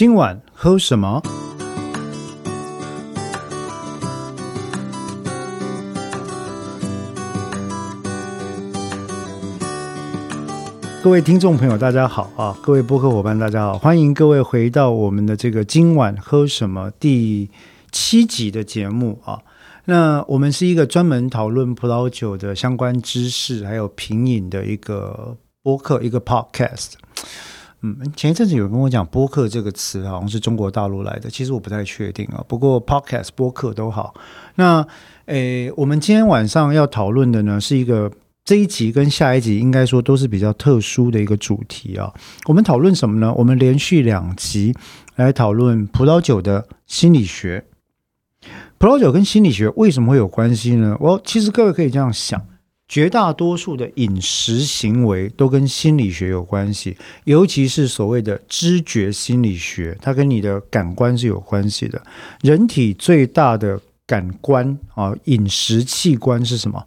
今晚喝什么？各位听众朋友，大家好啊！各位播客伙伴，大家好，欢迎各位回到我们的这个今晚喝什么第七集的节目啊。那我们是一个专门讨论葡萄酒的相关知识，还有品饮的一个播客，一个 podcast。嗯，前一阵子有人跟我讲“播客”这个词，好像是中国大陆来的，其实我不太确定啊。不过 podcast、播客都好。那诶，我们今天晚上要讨论的呢，是一个。这一集跟下一集应该说都是比较特殊的一个主题啊。我们讨论什么呢？我们连续两集来讨论葡萄酒的心理学。葡萄酒跟心理学为什么会有关系呢？我其实各位可以这样想：绝大多数的饮食行为都跟心理学有关系，尤其是所谓的知觉心理学，它跟你的感官是有关系的。人体最大的感官啊，饮食器官是什么？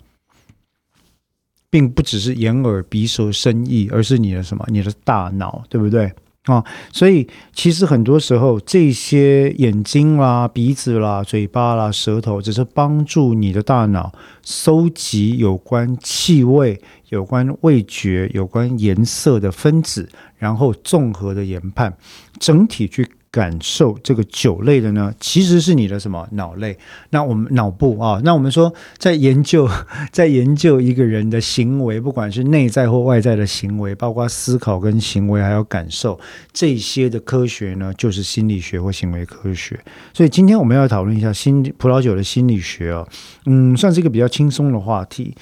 并不只是眼耳鼻舌身意，而是你的什么？你的大脑，对不对啊？所以其实很多时候，这些眼睛啦、鼻子啦、嘴巴啦、舌头，只是帮助你的大脑收集有关气味、有关味觉、有关颜色的分子，然后综合的研判，整体去。感受这个酒类的呢，其实是你的什么脑类？那我们脑部啊，那我们说在研究，在研究一个人的行为，不管是内在或外在的行为，包括思考跟行为，还有感受这些的科学呢，就是心理学或行为科学。所以今天我们要讨论一下心葡萄酒的心理学啊，嗯，算是一个比较轻松的话题。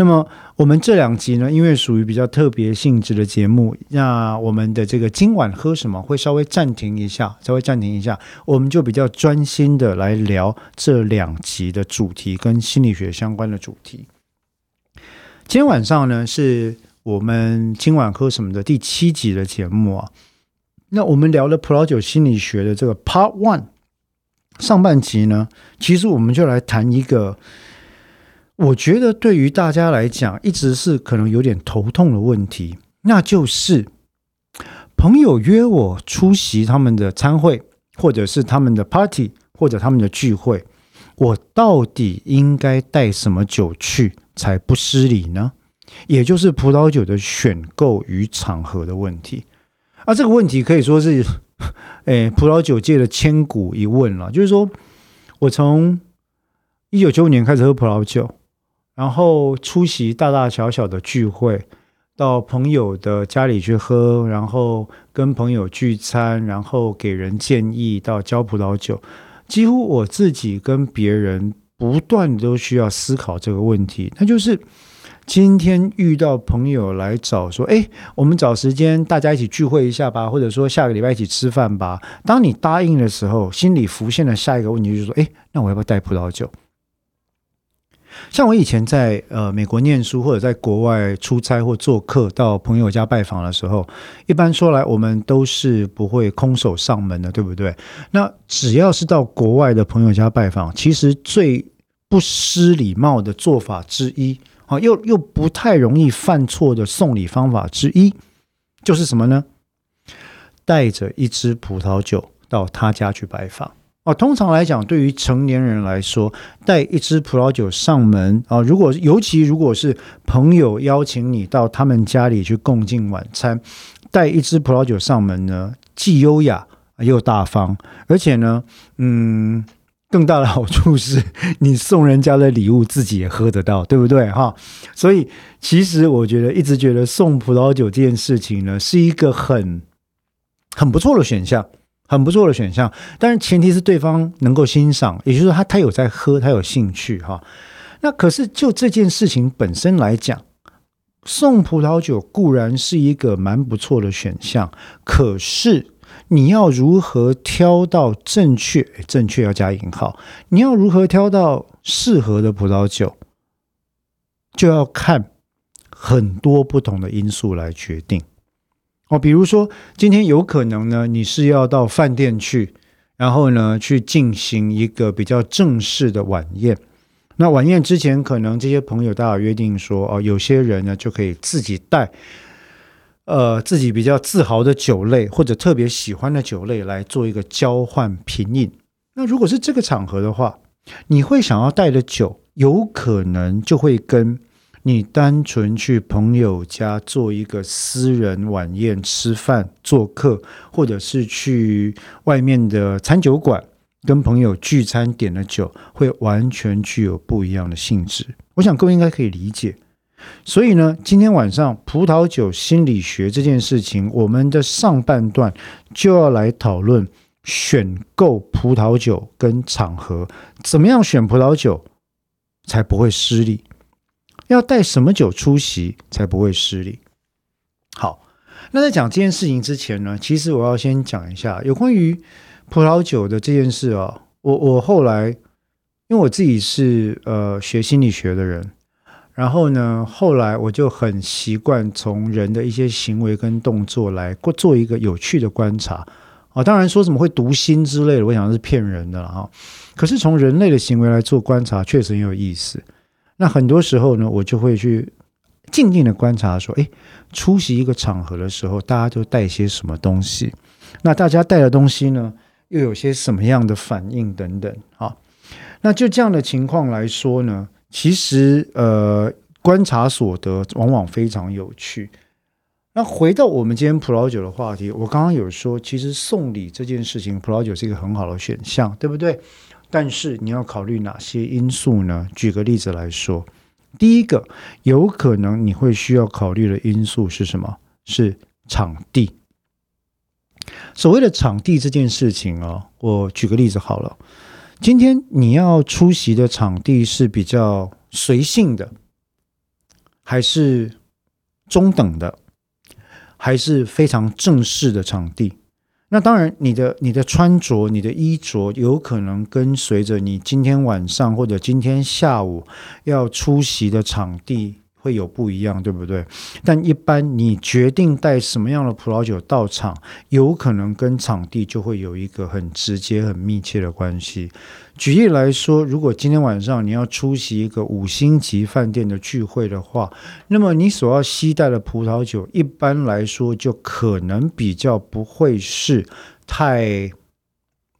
那么我们这两集呢，因为属于比较特别性质的节目，那我们的这个今晚喝什么会稍微暂停一下，稍微暂停一下，我们就比较专心的来聊这两集的主题跟心理学相关的主题。今天晚上呢，是我们今晚喝什么的第七集的节目啊。那我们聊了葡萄酒心理学的这个 Part One 上半集呢，其实我们就来谈一个。我觉得对于大家来讲，一直是可能有点头痛的问题，那就是朋友约我出席他们的餐会，或者是他们的 party，或者他们的聚会，我到底应该带什么酒去才不失礼呢？也就是葡萄酒的选购与场合的问题。啊，这个问题可以说是，诶，葡萄酒界的千古一问了。就是说我从一九九五年开始喝葡萄酒。然后出席大大小小的聚会，到朋友的家里去喝，然后跟朋友聚餐，然后给人建议，到教葡萄酒，几乎我自己跟别人不断都需要思考这个问题。那就是今天遇到朋友来找说：“哎，我们找时间大家一起聚会一下吧，或者说下个礼拜一起吃饭吧。”当你答应的时候，心里浮现的下一个问题就是说：“哎，那我要不要带葡萄酒？”像我以前在呃美国念书，或者在国外出差或做客，到朋友家拜访的时候，一般说来，我们都是不会空手上门的，对不对？那只要是到国外的朋友家拜访，其实最不失礼貌的做法之一，啊，又又不太容易犯错的送礼方法之一，就是什么呢？带着一支葡萄酒到他家去拜访。哦，通常来讲，对于成年人来说，带一支葡萄酒上门啊，如果尤其如果是朋友邀请你到他们家里去共进晚餐，带一支葡萄酒上门呢，既优雅又大方，而且呢，嗯，更大的好处是 你送人家的礼物自己也喝得到，对不对？哈，所以其实我觉得一直觉得送葡萄酒这件事情呢，是一个很很不错的选项。很不错的选项，但是前提是对方能够欣赏，也就是说他他有在喝，他有兴趣哈。那可是就这件事情本身来讲，送葡萄酒固然是一个蛮不错的选项，可是你要如何挑到正确？正确要加引号，你要如何挑到适合的葡萄酒，就要看很多不同的因素来决定。哦，比如说今天有可能呢，你是要到饭店去，然后呢去进行一个比较正式的晚宴。那晚宴之前，可能这些朋友大家约定说，哦，有些人呢就可以自己带，呃自己比较自豪的酒类或者特别喜欢的酒类来做一个交换品饮。那如果是这个场合的话，你会想要带的酒，有可能就会跟你单纯去朋友家做一个私人晚宴吃饭做客，或者是去外面的餐酒馆跟朋友聚餐点的酒，会完全具有不一样的性质。我想各位应该可以理解。所以呢，今天晚上葡萄酒心理学这件事情，我们的上半段就要来讨论选购葡萄酒跟场合，怎么样选葡萄酒才不会失礼，要带什么酒出席才不会失礼。好，那在讲这件事情之前呢，其实我要先讲一下有关于葡萄酒的这件事啊。我我后来因为我自己是呃学心理学的人。然后呢，后来我就很习惯从人的一些行为跟动作来过做一个有趣的观察啊。当然说什么会读心之类的，我想是骗人的了哈。可是从人类的行为来做观察，确实很有意思。那很多时候呢，我就会去静静的观察，说，哎，出席一个场合的时候，大家都带些什么东西？那大家带的东西呢，又有些什么样的反应等等啊？那就这样的情况来说呢？其实，呃，观察所得往往非常有趣。那回到我们今天葡萄酒的话题，我刚刚有说，其实送礼这件事情，葡萄酒是一个很好的选项，对不对？但是你要考虑哪些因素呢？举个例子来说，第一个有可能你会需要考虑的因素是什么？是场地。所谓的场地这件事情啊，我举个例子好了。今天你要出席的场地是比较随性的，还是中等的，还是非常正式的场地？那当然，你的你的穿着、你的衣着有可能跟随着你今天晚上或者今天下午要出席的场地。会有不一样，对不对？但一般你决定带什么样的葡萄酒到场，有可能跟场地就会有一个很直接、很密切的关系。举例来说，如果今天晚上你要出席一个五星级饭店的聚会的话，那么你所要携带的葡萄酒，一般来说就可能比较不会是太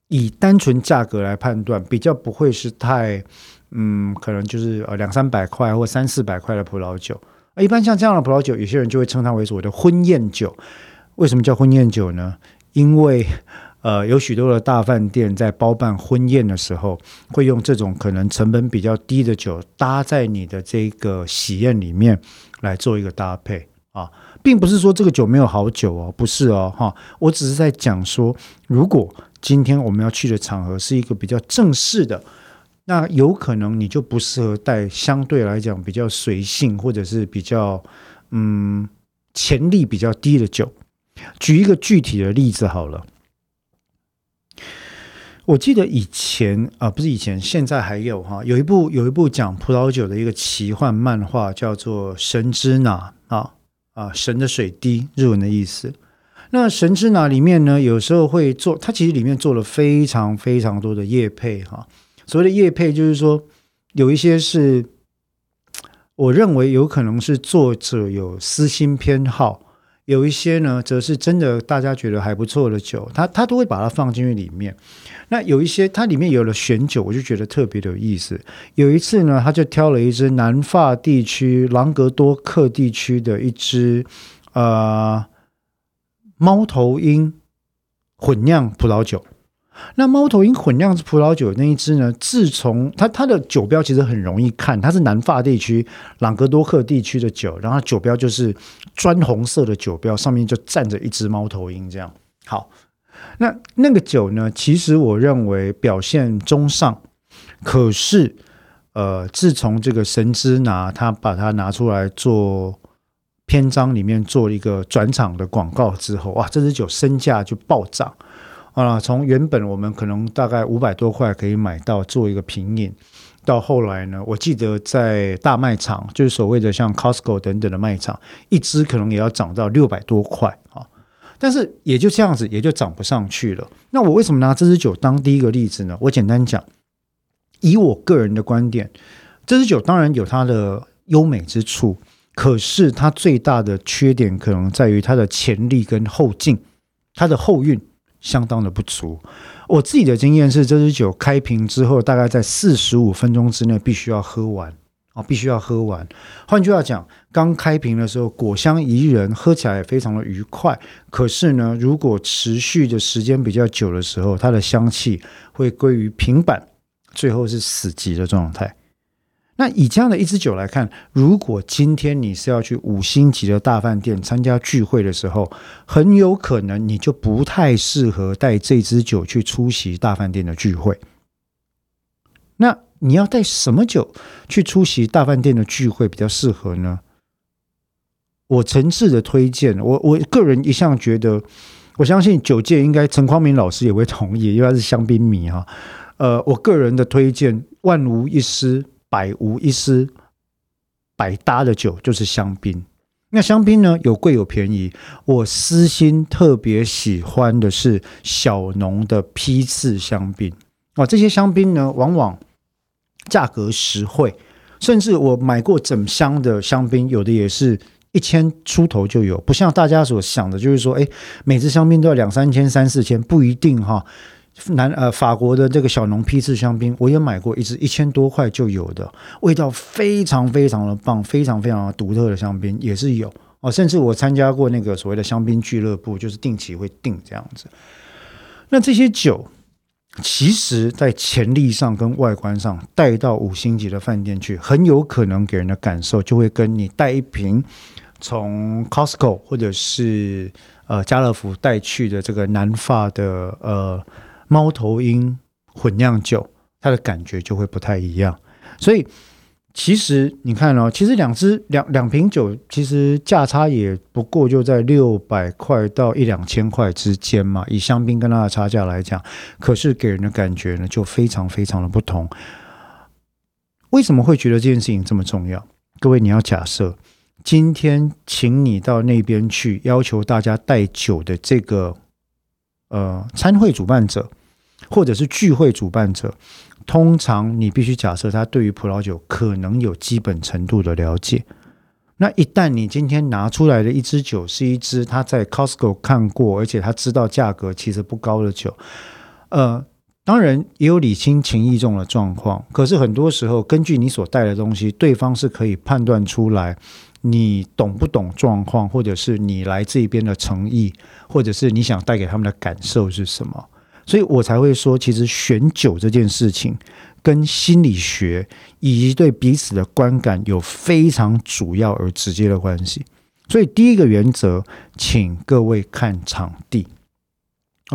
以单纯价格来判断，比较不会是太。嗯，可能就是呃两三百块或三四百块的葡萄酒，一般像这样的葡萄酒，有些人就会称它为所谓的婚宴酒。为什么叫婚宴酒呢？因为呃有许多的大饭店在包办婚宴的时候，会用这种可能成本比较低的酒搭在你的这个喜宴里面来做一个搭配啊，并不是说这个酒没有好酒哦，不是哦哈，我只是在讲说，如果今天我们要去的场合是一个比较正式的。那有可能你就不适合带相对来讲比较随性或者是比较嗯潜力比较低的酒。举一个具体的例子好了，我记得以前啊不是以前，现在还有哈，有一部有一部讲葡萄酒的一个奇幻漫画，叫做《神之哪》啊啊神的水滴，日文的意思。那《神之哪》里面呢，有时候会做，它其实里面做了非常非常多的叶配哈。所谓的叶配，就是说有一些是我认为有可能是作者有私心偏好，有一些呢，则是真的大家觉得还不错的酒，他他都会把它放进去里面。那有一些它里面有了选酒，我就觉得特别的有意思。有一次呢，他就挑了一支南法地区朗格多克地区的一支呃猫头鹰混酿葡萄酒。那猫头鹰混酿葡萄酒那一支呢？自从它它的酒标其实很容易看，它是南法地区朗格多克地区的酒，然后酒标就是砖红色的酒标，上面就站着一只猫头鹰这样。好，那那个酒呢？其实我认为表现中上，可是呃，自从这个神之拿他把它拿出来做篇章里面做一个转场的广告之后，哇，这支酒身价就暴涨。啊，从原本我们可能大概五百多块可以买到做一个品饮，到后来呢，我记得在大卖场，就是所谓的像 Costco 等等的卖场，一支可能也要涨到六百多块啊。但是也就这样子，也就涨不上去了。那我为什么拿这支酒当第一个例子呢？我简单讲，以我个人的观点，这支酒当然有它的优美之处。可是它最大的缺点可能在于它的潜力跟后劲，它的后运相当的不足。我自己的经验是，这支酒开瓶之后，大概在四十五分钟之内必须要喝完啊，必须要喝完。换句话讲，刚开瓶的时候果香宜人，喝起来也非常的愉快。可是呢，如果持续的时间比较久的时候，它的香气会归于平板，最后是死寂的状态。那以这样的一支酒来看，如果今天你是要去五星级的大饭店参加聚会的时候，很有可能你就不太适合带这支酒去出席大饭店的聚会。那你要带什么酒去出席大饭店的聚会比较适合呢？我诚挚的推荐，我我个人一向觉得，我相信酒界应该陈匡明老师也会同意，因为他是香槟迷哈。呃，我个人的推荐，万无一失。百无一失、百搭的酒就是香槟。那香槟呢，有贵有便宜。我私心特别喜欢的是小农的批次香槟哦。这些香槟呢，往往价格实惠，甚至我买过整箱的香槟，有的也是一千出头就有。不像大家所想的，就是说，哎，每支香槟都要两三千、三四千，不一定哈。南呃，法国的这个小农批次香槟，我也买过一支一千多块就有的，味道非常非常的棒，非常非常独特的香槟也是有哦。甚至我参加过那个所谓的香槟俱乐部，就是定期会订这样子。那这些酒，其实在潜力上跟外观上带到五星级的饭店去，很有可能给人的感受就会跟你带一瓶从 Costco 或者是呃家乐福带去的这个南法的呃。猫头鹰混酿酒，它的感觉就会不太一样。所以其实你看哦，其实两支两两瓶酒，其实价差也不过就在六百块到一两千块之间嘛。以香槟跟它的差价来讲，可是给人的感觉呢，就非常非常的不同。为什么会觉得这件事情这么重要？各位，你要假设今天请你到那边去，要求大家带酒的这个呃参会主办者。或者是聚会主办者，通常你必须假设他对于葡萄酒可能有基本程度的了解。那一旦你今天拿出来的一支酒是一支他在 Costco 看过，而且他知道价格其实不高的酒，呃，当然也有礼轻情意重的状况。可是很多时候，根据你所带的东西，对方是可以判断出来你懂不懂状况，或者是你来这边的诚意，或者是你想带给他们的感受是什么。所以我才会说，其实选酒这件事情跟心理学以及对彼此的观感有非常主要而直接的关系。所以第一个原则，请各位看场地。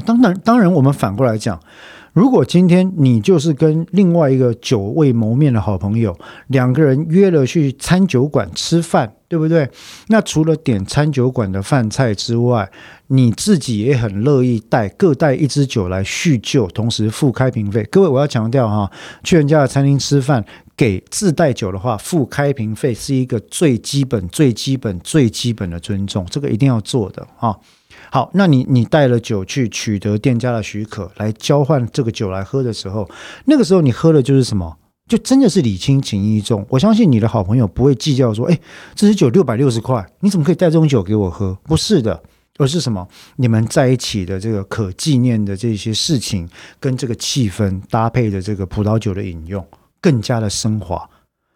当然，当然，我们反过来讲。如果今天你就是跟另外一个久未谋面的好朋友，两个人约了去餐酒馆吃饭，对不对？那除了点餐酒馆的饭菜之外，你自己也很乐意带各带一支酒来叙旧，同时付开瓶费。各位，我要强调哈，去人家的餐厅吃饭，给自带酒的话，付开瓶费是一个最基本、最基本、最基本的尊重，这个一定要做的啊。好，那你你带了酒去取得店家的许可来交换这个酒来喝的时候，那个时候你喝的就是什么？就真的是礼轻情意重。我相信你的好朋友不会计较说，哎，这支酒六百六十块，你怎么可以带这种酒给我喝？不是的，而是什么？你们在一起的这个可纪念的这些事情，跟这个气氛搭配的这个葡萄酒的饮用更加的升华。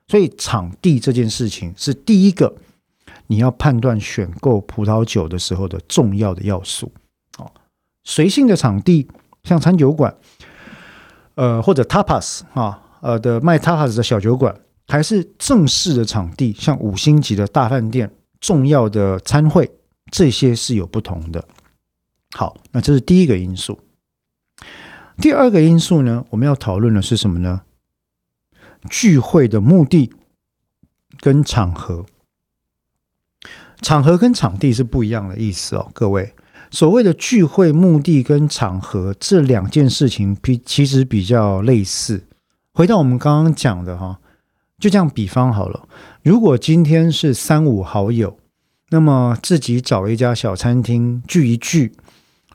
所以场地这件事情是第一个。你要判断选购葡萄酒的时候的重要的要素哦，随性的场地像餐酒馆，呃或者 tapas 啊呃的卖 tapas 的小酒馆，还是正式的场地像五星级的大饭店，重要的餐会这些是有不同的。好，那这是第一个因素。第二个因素呢，我们要讨论的是什么呢？聚会的目的跟场合。场合跟场地是不一样的意思哦，各位。所谓的聚会目的跟场合这两件事情比其实比较类似。回到我们刚刚讲的哈，就这样比方好了。如果今天是三五好友，那么自己找一家小餐厅聚一聚，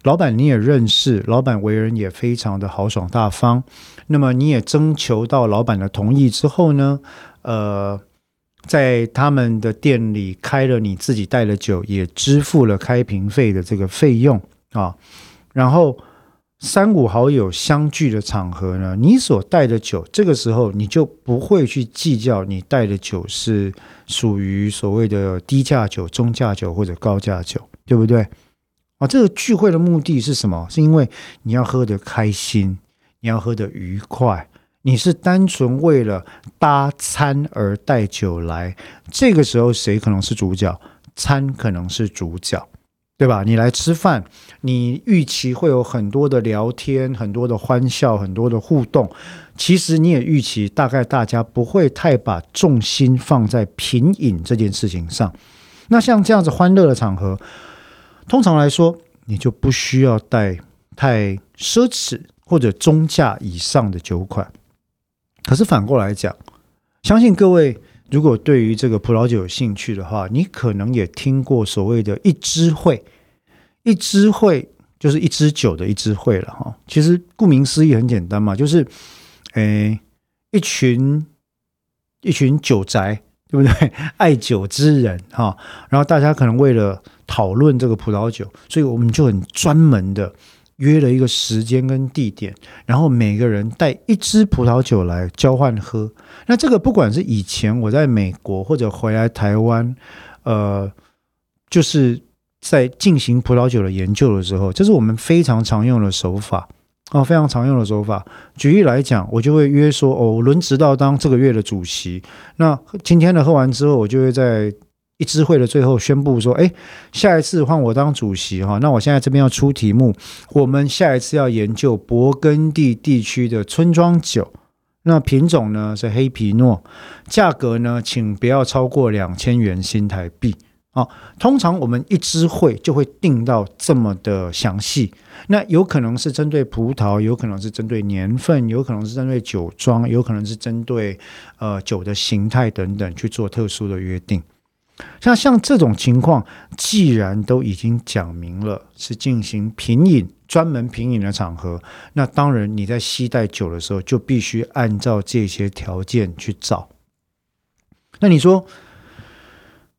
老板你也认识，老板为人也非常的豪爽大方。那么你也征求到老板的同意之后呢，呃。在他们的店里开了你自己带的酒，也支付了开瓶费的这个费用啊。然后三五好友相聚的场合呢，你所带的酒，这个时候你就不会去计较你带的酒是属于所谓的低价酒、中价酒或者高价酒，对不对？啊，这个聚会的目的是什么？是因为你要喝得开心，你要喝得愉快。你是单纯为了搭餐而带酒来，这个时候谁可能是主角？餐可能是主角，对吧？你来吃饭，你预期会有很多的聊天、很多的欢笑、很多的互动。其实你也预期，大概大家不会太把重心放在品饮这件事情上。那像这样子欢乐的场合，通常来说，你就不需要带太奢侈或者中价以上的酒款。可是反过来讲，相信各位如果对于这个葡萄酒有兴趣的话，你可能也听过所谓的一支会，一支会就是一支酒的一支会了哈。其实顾名思义很简单嘛，就是诶一群一群酒宅，对不对？爱酒之人哈，然后大家可能为了讨论这个葡萄酒，所以我们就很专门的。约了一个时间跟地点，然后每个人带一支葡萄酒来交换喝。那这个不管是以前我在美国或者回来台湾，呃，就是在进行葡萄酒的研究的时候，这是我们非常常用的手法啊，非常常用的手法。举例来讲，我就会约说，哦，我轮值到当这个月的主席。那今天的喝完之后，我就会在。一支会的最后宣布说：“哎，下一次换我当主席哈。那我现在这边要出题目，我们下一次要研究勃艮第地区的村庄酒。那品种呢是黑皮诺，价格呢请不要超过两千元新台币啊。通常我们一支会就会定到这么的详细。那有可能是针对葡萄，有可能是针对年份，有可能是针对酒庄，有可能是针对呃酒的形态等等去做特殊的约定。”像像这种情况，既然都已经讲明了是进行品饮、专门品饮的场合，那当然你在吸带酒的时候，就必须按照这些条件去找。那你说，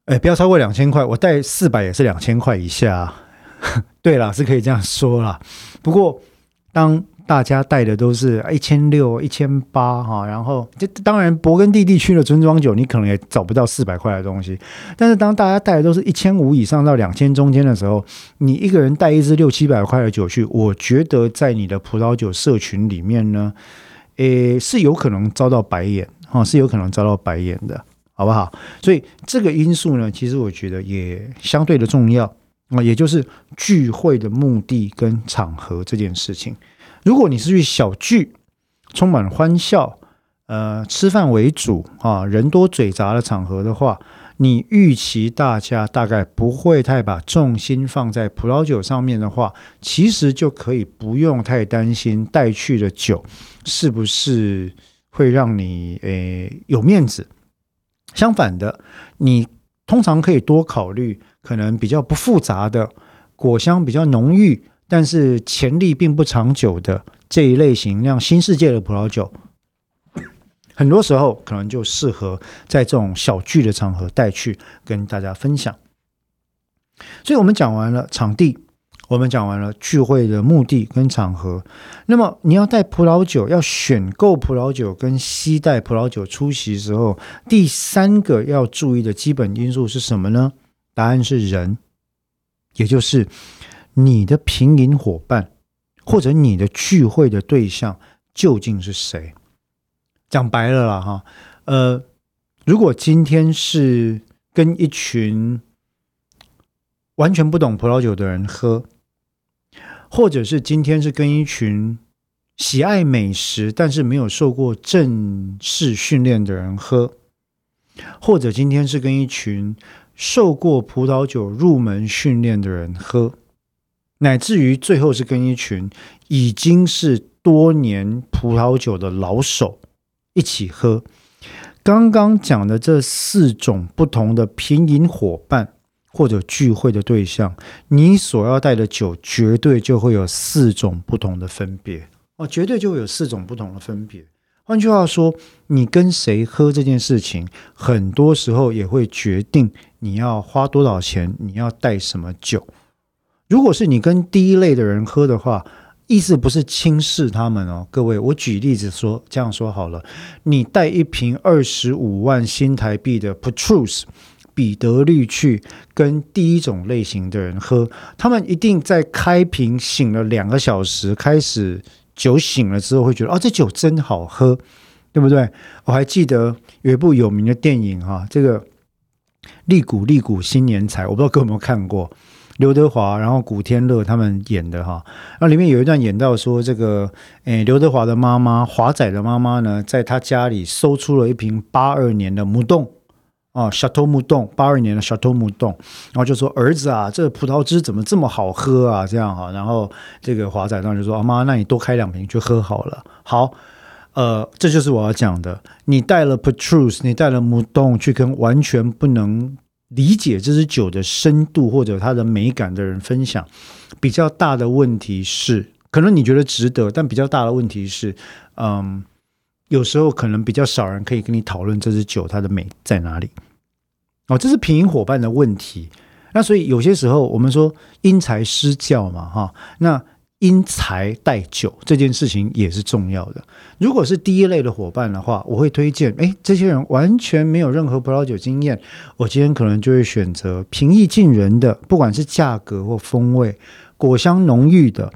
哎，不要超过两千块，我带四百也是两千块以下。对了，是可以这样说啦。不过当大家带的都是一千六、一千八哈，然后这当然勃艮第地区的村庄酒，你可能也找不到四百块的东西。但是当大家带的都是一千五以上到两千中间的时候，你一个人带一支六七百块的酒去，我觉得在你的葡萄酒社群里面呢，诶是有可能遭到白眼哈，是有可能遭到白眼的，好不好？所以这个因素呢，其实我觉得也相对的重要啊，也就是聚会的目的跟场合这件事情。如果你是去小聚，充满欢笑，呃，吃饭为主啊，人多嘴杂的场合的话，你预期大家大概不会太把重心放在葡萄酒上面的话，其实就可以不用太担心带去的酒是不是会让你诶有面子。相反的，你通常可以多考虑可能比较不复杂的果香比较浓郁。但是潜力并不长久的这一类型，像新世界的葡萄酒，很多时候可能就适合在这种小聚的场合带去跟大家分享。所以，我们讲完了场地，我们讲完了聚会的目的跟场合。那么，你要带葡萄酒，要选购葡萄酒跟携带葡萄酒出席时候，第三个要注意的基本因素是什么呢？答案是人，也就是。你的品饮伙伴，或者你的聚会的对象究竟是谁？讲白了啦，哈，呃，如果今天是跟一群完全不懂葡萄酒的人喝，或者是今天是跟一群喜爱美食但是没有受过正式训练的人喝，或者今天是跟一群受过葡萄酒入门训练的人喝。乃至于最后是跟一群已经是多年葡萄酒的老手一起喝。刚刚讲的这四种不同的品饮伙伴或者聚会的对象，你所要带的酒绝对就会有四种不同的分别哦，绝对就会有四种不同的分别换句话说，你跟谁喝这件事情，很多时候也会决定你要花多少钱，你要带什么酒。如果是你跟第一类的人喝的话，意思不是轻视他们哦，各位，我举例子说，这样说好了，你带一瓶二十五万新台币的 Petrus 彼得绿去跟第一种类型的人喝，他们一定在开瓶醒了两个小时开始。酒醒了之后会觉得哦，这酒真好喝，对不对？我还记得有一部有名的电影哈，这个《利古利古新年财》，我不知道各位有没有看过，刘德华然后古天乐他们演的哈。那里面有一段演到说，这个诶，刘德华的妈妈华仔的妈妈呢，在他家里搜出了一瓶八二年的木洞。啊，小偷木洞，八二年的小偷木洞，然后就说儿子啊，这葡萄汁怎么这么好喝啊？这样哈，然后这个华仔当时就说：“啊妈，那你多开两瓶就喝好了。”好，呃，这就是我要讲的。你带了 Petrus，你带了木洞去跟完全不能理解这支酒的深度或者它的美感的人分享，比较大的问题是，可能你觉得值得，但比较大的问题是，嗯。有时候可能比较少人可以跟你讨论这支酒它的美在哪里哦，这是品饮伙伴的问题。那所以有些时候我们说因材施教嘛，哈，那因材带酒这件事情也是重要的。如果是第一类的伙伴的话，我会推荐，哎，这些人完全没有任何葡萄酒经验，我今天可能就会选择平易近人的，不管是价格或风味，果香浓郁的，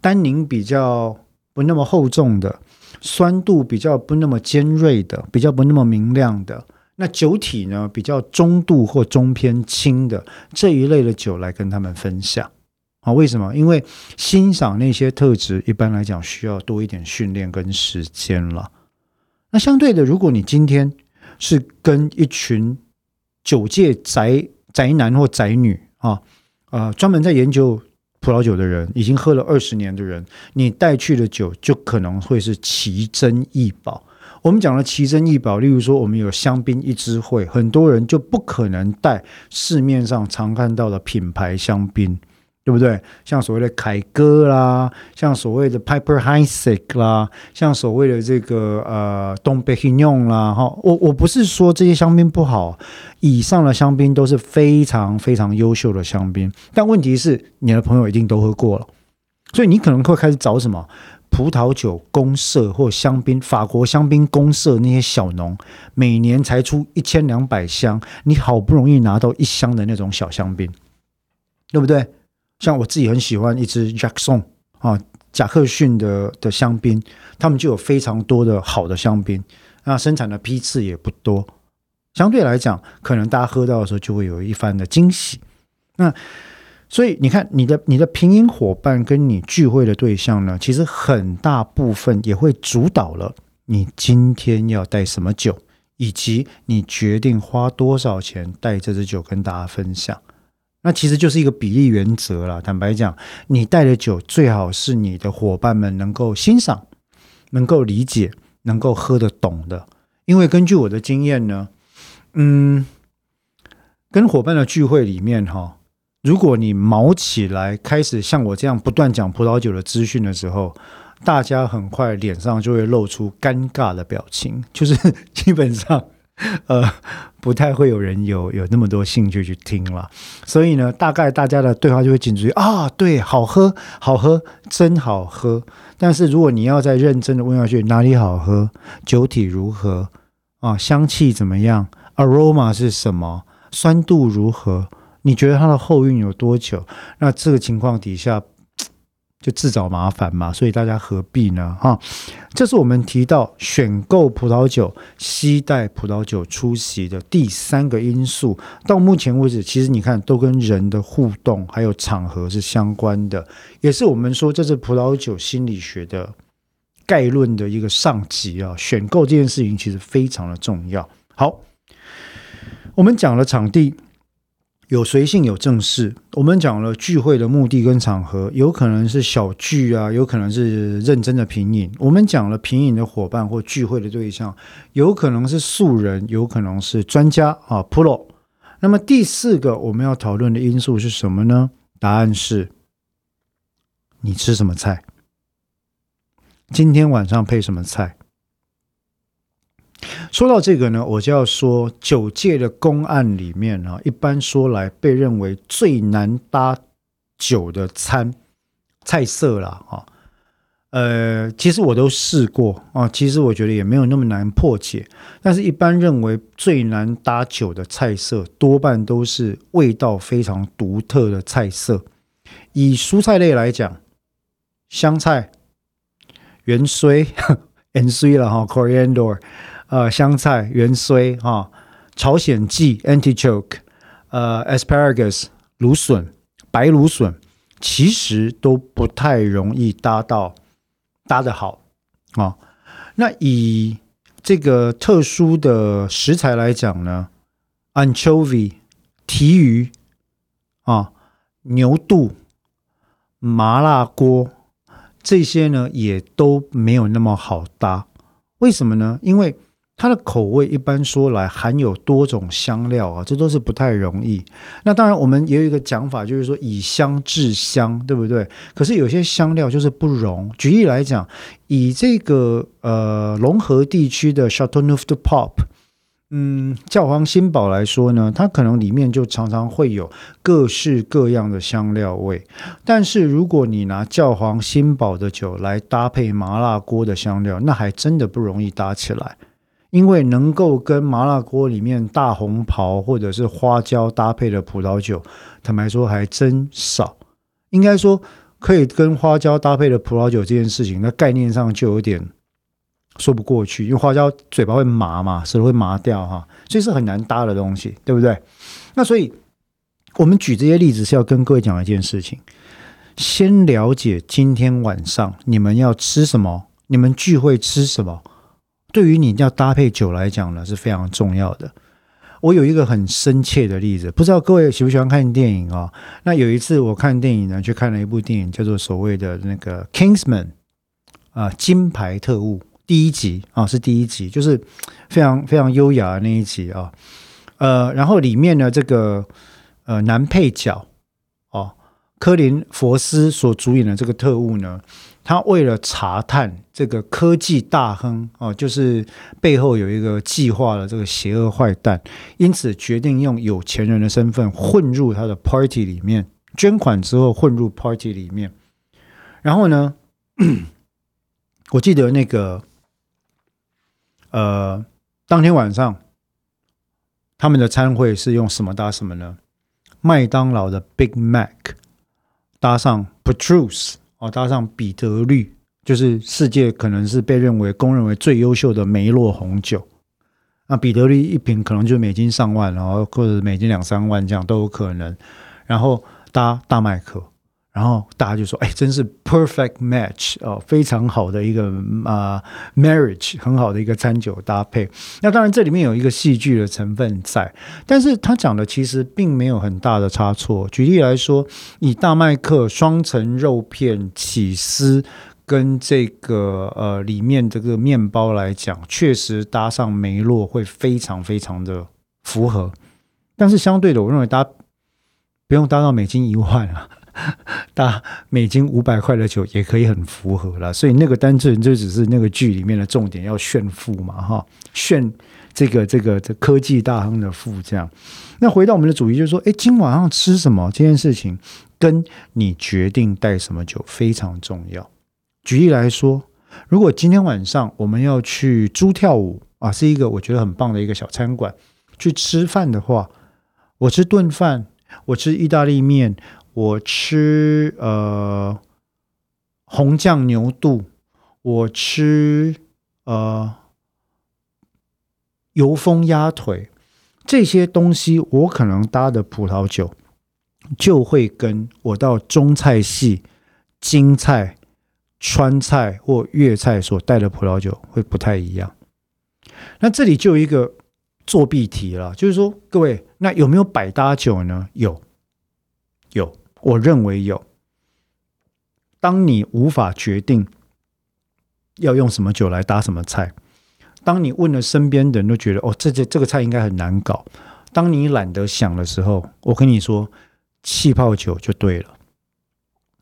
单宁比较不那么厚重的。酸度比较不那么尖锐的，比较不那么明亮的，那酒体呢比较中度或中偏轻的这一类的酒来跟他们分享啊？为什么？因为欣赏那些特质，一般来讲需要多一点训练跟时间了。那相对的，如果你今天是跟一群酒界宅宅男或宅女啊，呃，专门在研究。葡萄酒的人，已经喝了二十年的人，你带去的酒就可能会是奇珍异宝。我们讲了奇珍异宝，例如说我们有香槟一支会，很多人就不可能带市面上常看到的品牌香槟。对不对？像所谓的凯歌啦，像所谓的 Piper h i s e k 啦，像所谓的这个呃东北 h i n 啦，哈，我我不是说这些香槟不好，以上的香槟都是非常非常优秀的香槟，但问题是你的朋友一定都喝过了，所以你可能会开始找什么葡萄酒公社或香槟法国香槟公社那些小农，每年才出一千两百箱，你好不容易拿到一箱的那种小香槟，对不对？像我自己很喜欢一支 Jackson 啊，贾克逊的的香槟，他们就有非常多的好的香槟，那生产的批次也不多，相对来讲，可能大家喝到的时候就会有一番的惊喜。那所以你看，你的你的品饮伙伴跟你聚会的对象呢，其实很大部分也会主导了你今天要带什么酒，以及你决定花多少钱带这支酒跟大家分享。那其实就是一个比例原则了。坦白讲，你带的酒最好是你的伙伴们能够欣赏、能够理解、能够喝得懂的。因为根据我的经验呢，嗯，跟伙伴的聚会里面哈，如果你毛起来开始像我这样不断讲葡萄酒的资讯的时候，大家很快脸上就会露出尴尬的表情，就是 基本上。呃，不太会有人有有那么多兴趣去听了，所以呢，大概大家的对话就会紧追啊，对，好喝，好喝，真好喝。但是如果你要再认真的问下去，哪里好喝，酒体如何啊，香气怎么样，aroma 是什么，酸度如何，你觉得它的后韵有多久？那这个情况底下。就自找麻烦嘛，所以大家何必呢？哈，这是我们提到选购葡萄酒、携带葡萄酒出席的第三个因素。到目前为止，其实你看都跟人的互动还有场合是相关的，也是我们说这是葡萄酒心理学的概论的一个上集啊。选购这件事情其实非常的重要。好，我们讲了场地。有随性，有正式。我们讲了聚会的目的跟场合，有可能是小聚啊，有可能是认真的品饮。我们讲了品饮的伙伴或聚会的对象，有可能是素人，有可能是专家啊，Pro。那么第四个我们要讨论的因素是什么呢？答案是：你吃什么菜？今天晚上配什么菜？说到这个呢，我就要说九界的公案里面啊，一般说来被认为最难搭酒的餐菜色了啊。呃，其实我都试过啊，其实我觉得也没有那么难破解。但是，一般认为最难搭酒的菜色，多半都是味道非常独特的菜色。以蔬菜类来讲，香菜、芫荽、芫荽了哈，coriander，呃，香菜、芫荽哈，朝鲜蓟 （antichoke），呃，asparagus，芦笋、白芦笋，其实都不太容易搭到。搭的好啊，那以这个特殊的食材来讲呢，anchovy、提鱼啊、牛肚、麻辣锅这些呢，也都没有那么好搭。为什么呢？因为它的口味一般说来含有多种香料啊，这都是不太容易。那当然，我们也有一个讲法，就是说以香制香，对不对？可是有些香料就是不容。举例来讲，以这个呃龙河地区的 Chateauneuf de Pop，嗯，教皇新堡来说呢，它可能里面就常常会有各式各样的香料味。但是如果你拿教皇新堡的酒来搭配麻辣锅的香料，那还真的不容易搭起来。因为能够跟麻辣锅里面大红袍或者是花椒搭配的葡萄酒，坦白说还真少。应该说可以跟花椒搭配的葡萄酒这件事情，那概念上就有点说不过去，因为花椒嘴巴会麻嘛，舌头会麻掉哈，所以是很难搭的东西，对不对？那所以我们举这些例子是要跟各位讲一件事情：先了解今天晚上你们要吃什么，你们聚会吃什么。对于你要搭配酒来讲呢，是非常重要的。我有一个很深切的例子，不知道各位喜不喜欢看电影啊？那有一次我看电影呢，去看了一部电影，叫做所谓的那个《Kingsman》啊，《金牌特务》第一集啊，是第一集，就是非常非常优雅的那一集啊。呃，然后里面呢，这个呃男配角哦，科林·佛斯所主演的这个特务呢。他为了查探这个科技大亨哦，就是背后有一个计划的这个邪恶坏蛋，因此决定用有钱人的身份混入他的 party 里面，捐款之后混入 party 里面。然后呢，我记得那个呃，当天晚上他们的餐会是用什么搭什么呢？麦当劳的 Big Mac 搭上 Petrus。哦，搭上彼得绿，就是世界可能是被认为公认为最优秀的梅洛红酒。那彼得绿一瓶可能就美金上万，然后或者美金两三万这样都有可能。然后搭大麦克。然后大家就说：“哎，真是 perfect match 哦，非常好的一个啊 marriage，很好的一个餐酒搭配。”那当然这里面有一个戏剧的成分在，但是他讲的其实并没有很大的差错。举例来说，以大麦克双层肉片起司跟这个呃里面这个面包来讲，确实搭上梅洛会非常非常的符合。但是相对的，我认为搭不用搭到美金一万啊。搭美金五百块的酒也可以很符合了，所以那个单纯就只是那个剧里面的重点要炫富嘛，哈，炫这个这个这科技大亨的富这样。那回到我们的主题，就是说，哎，今晚上吃什么这件事情，跟你决定带什么酒非常重要。举例来说，如果今天晚上我们要去猪跳舞啊，是一个我觉得很棒的一个小餐馆去吃饭的话，我吃顿饭，我吃意大利面。我吃呃红酱牛肚，我吃呃油封鸭腿，这些东西我可能搭的葡萄酒就会跟我到中菜系、京菜、川菜或粤菜所带的葡萄酒会不太一样。那这里就有一个作弊题了，就是说各位，那有没有百搭酒呢？有，有。我认为有。当你无法决定要用什么酒来搭什么菜，当你问了身边的人都觉得哦，这这这个菜应该很难搞。当你懒得想的时候，我跟你说，气泡酒就对了。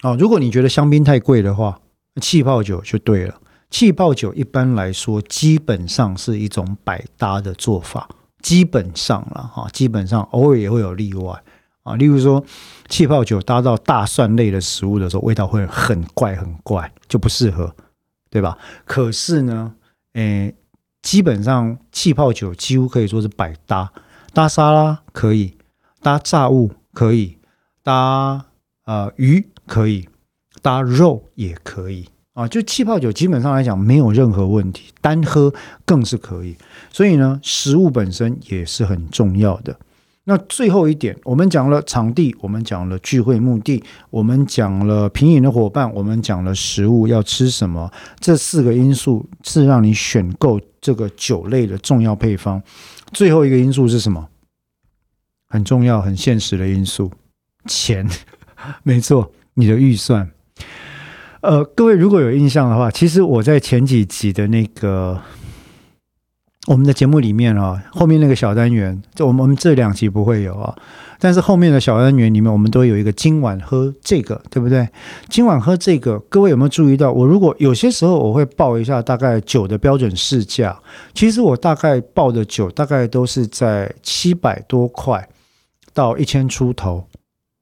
哦，如果你觉得香槟太贵的话，气泡酒就对了。气泡酒一般来说基本上是一种百搭的做法，基本上了哈，基本上偶尔也会有例外啊。例如说，气泡酒搭到大蒜类的食物的时候，味道会很怪很怪，就不适合，对吧？可是呢，诶，基本上气泡酒几乎可以说是百搭，搭沙拉可以，搭炸物可以，搭呃鱼可以，搭肉也可以。啊，就气泡酒基本上来讲没有任何问题，单喝更是可以。所以呢，食物本身也是很重要的。那最后一点，我们讲了场地，我们讲了聚会目的，我们讲了品饮的伙伴，我们讲了食物要吃什么，这四个因素是让你选购这个酒类的重要配方。最后一个因素是什么？很重要、很现实的因素，钱。没错，你的预算。呃，各位如果有印象的话，其实我在前几集的那个我们的节目里面啊，后面那个小单元，就我们我们这两集不会有啊，但是后面的小单元里面，我们都有一个今晚喝这个，对不对？今晚喝这个，各位有没有注意到？我如果有些时候我会报一下大概酒的标准市价，其实我大概报的酒大概都是在七百多块到一千出头。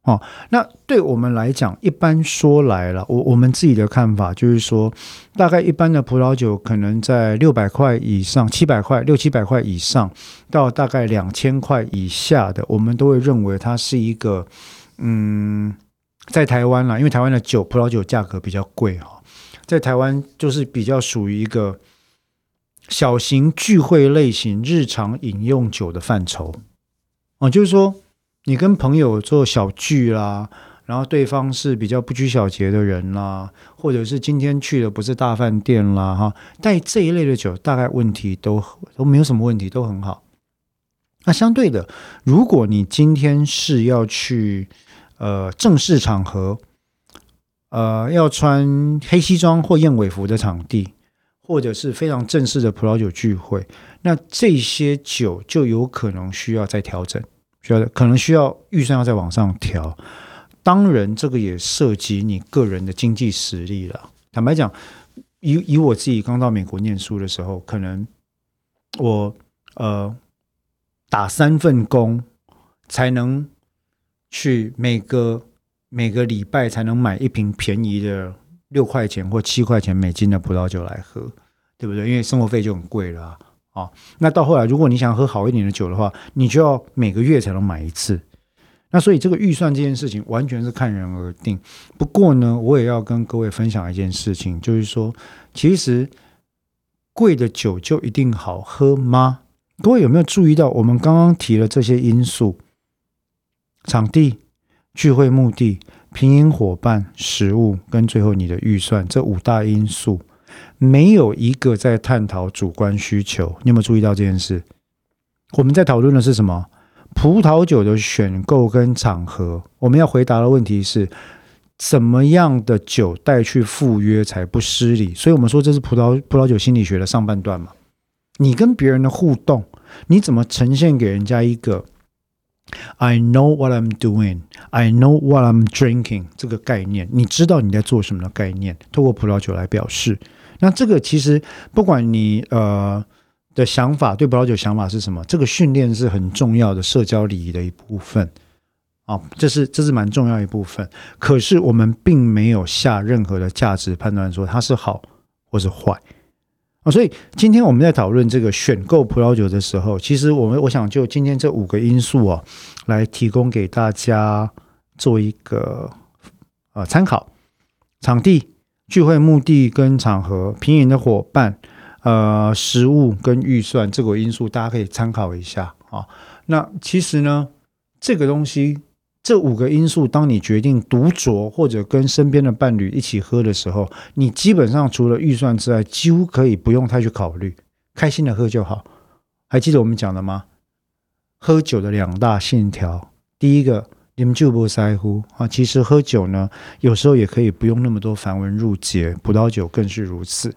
哦，那对我们来讲，一般说来了，我我们自己的看法就是说，大概一般的葡萄酒可能在六百块以上、七百块、六七百块以上，到大概两千块以下的，我们都会认为它是一个，嗯，在台湾啦，因为台湾的酒葡萄酒价格比较贵哈，在台湾就是比较属于一个小型聚会类型日常饮用酒的范畴，哦，就是说。你跟朋友做小聚啦，然后对方是比较不拘小节的人啦，或者是今天去的不是大饭店啦，哈，带这一类的酒，大概问题都都没有什么问题，都很好。那相对的，如果你今天是要去呃正式场合，呃要穿黑西装或燕尾服的场地，或者是非常正式的葡萄酒聚会，那这些酒就有可能需要再调整。需要可能需要预算要再往上调，当然这个也涉及你个人的经济实力了。坦白讲，以以我自己刚到美国念书的时候，可能我呃打三份工才能去每个每个礼拜才能买一瓶便宜的六块钱或七块钱美金的葡萄酒来喝，对不对？因为生活费就很贵了。那到后来，如果你想喝好一点的酒的话，你就要每个月才能买一次。那所以这个预算这件事情完全是看人而定。不过呢，我也要跟各位分享一件事情，就是说，其实贵的酒就一定好喝吗？各位有没有注意到，我们刚刚提了这些因素：场地、聚会目的、平饮伙伴、食物，跟最后你的预算这五大因素。没有一个在探讨主观需求，你有没有注意到这件事？我们在讨论的是什么？葡萄酒的选购跟场合。我们要回答的问题是：怎么样的酒带去赴约才不失礼？所以我们说这是葡萄葡萄酒心理学的上半段嘛。你跟别人的互动，你怎么呈现给人家一个 “I know what I'm doing, I know what I'm drinking” 这个概念？你知道你在做什么的概念？透过葡萄酒来表示。那这个其实不管你呃的想法对葡萄酒想法是什么，这个训练是很重要的社交礼仪的一部分啊，这是这是蛮重要一部分。可是我们并没有下任何的价值判断说它是好或是坏啊，所以今天我们在讨论这个选购葡萄酒的时候，其实我们我想就今天这五个因素啊，来提供给大家做一个呃参考，场地。聚会目的跟场合、平饮的伙伴、呃，食物跟预算这个因素，大家可以参考一下啊。那其实呢，这个东西这五个因素，当你决定独酌或者跟身边的伴侣一起喝的时候，你基本上除了预算之外，几乎可以不用太去考虑，开心的喝就好。还记得我们讲的吗？喝酒的两大信条，第一个。你们就不在乎啊？其实喝酒呢，有时候也可以不用那么多繁文缛节，葡萄酒更是如此。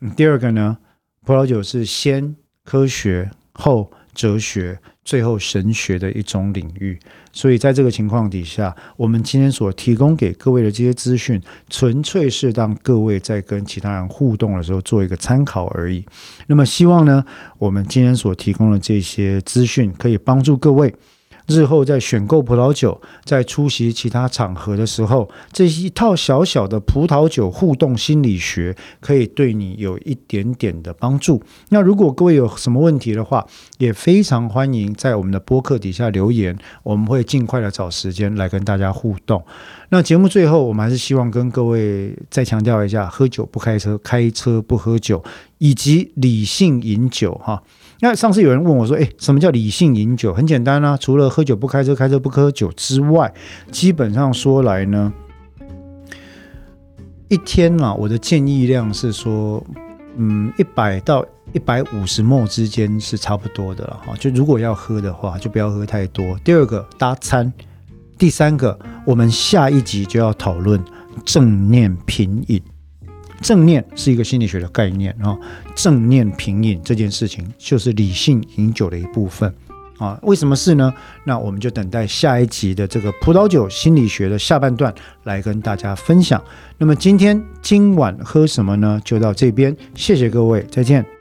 嗯第二个呢，葡萄酒是先科学后哲学，最后神学的一种领域。所以在这个情况底下，我们今天所提供给各位的这些资讯，纯粹是让各位在跟其他人互动的时候做一个参考而已。那么希望呢，我们今天所提供的这些资讯可以帮助各位。日后在选购葡萄酒，在出席其他场合的时候，这一套小小的葡萄酒互动心理学，可以对你有一点点的帮助。那如果各位有什么问题的话，也非常欢迎在我们的播客底下留言，我们会尽快的找时间来跟大家互动。那节目最后，我们还是希望跟各位再强调一下：喝酒不开车，开车不喝酒，以及理性饮酒，哈。那上次有人问我说：“诶，什么叫理性饮酒？很简单啊，除了喝酒不开车、开车不喝酒之外，基本上说来呢，一天啊，我的建议量是说，嗯，一百到一百五十沫之间是差不多的了哈。就如果要喝的话，就不要喝太多。第二个搭餐，第三个，我们下一集就要讨论正念品饮。”正念是一个心理学的概念啊，正念品饮这件事情就是理性饮酒的一部分啊。为什么是呢？那我们就等待下一集的这个葡萄酒心理学的下半段来跟大家分享。那么今天今晚喝什么呢？就到这边，谢谢各位，再见。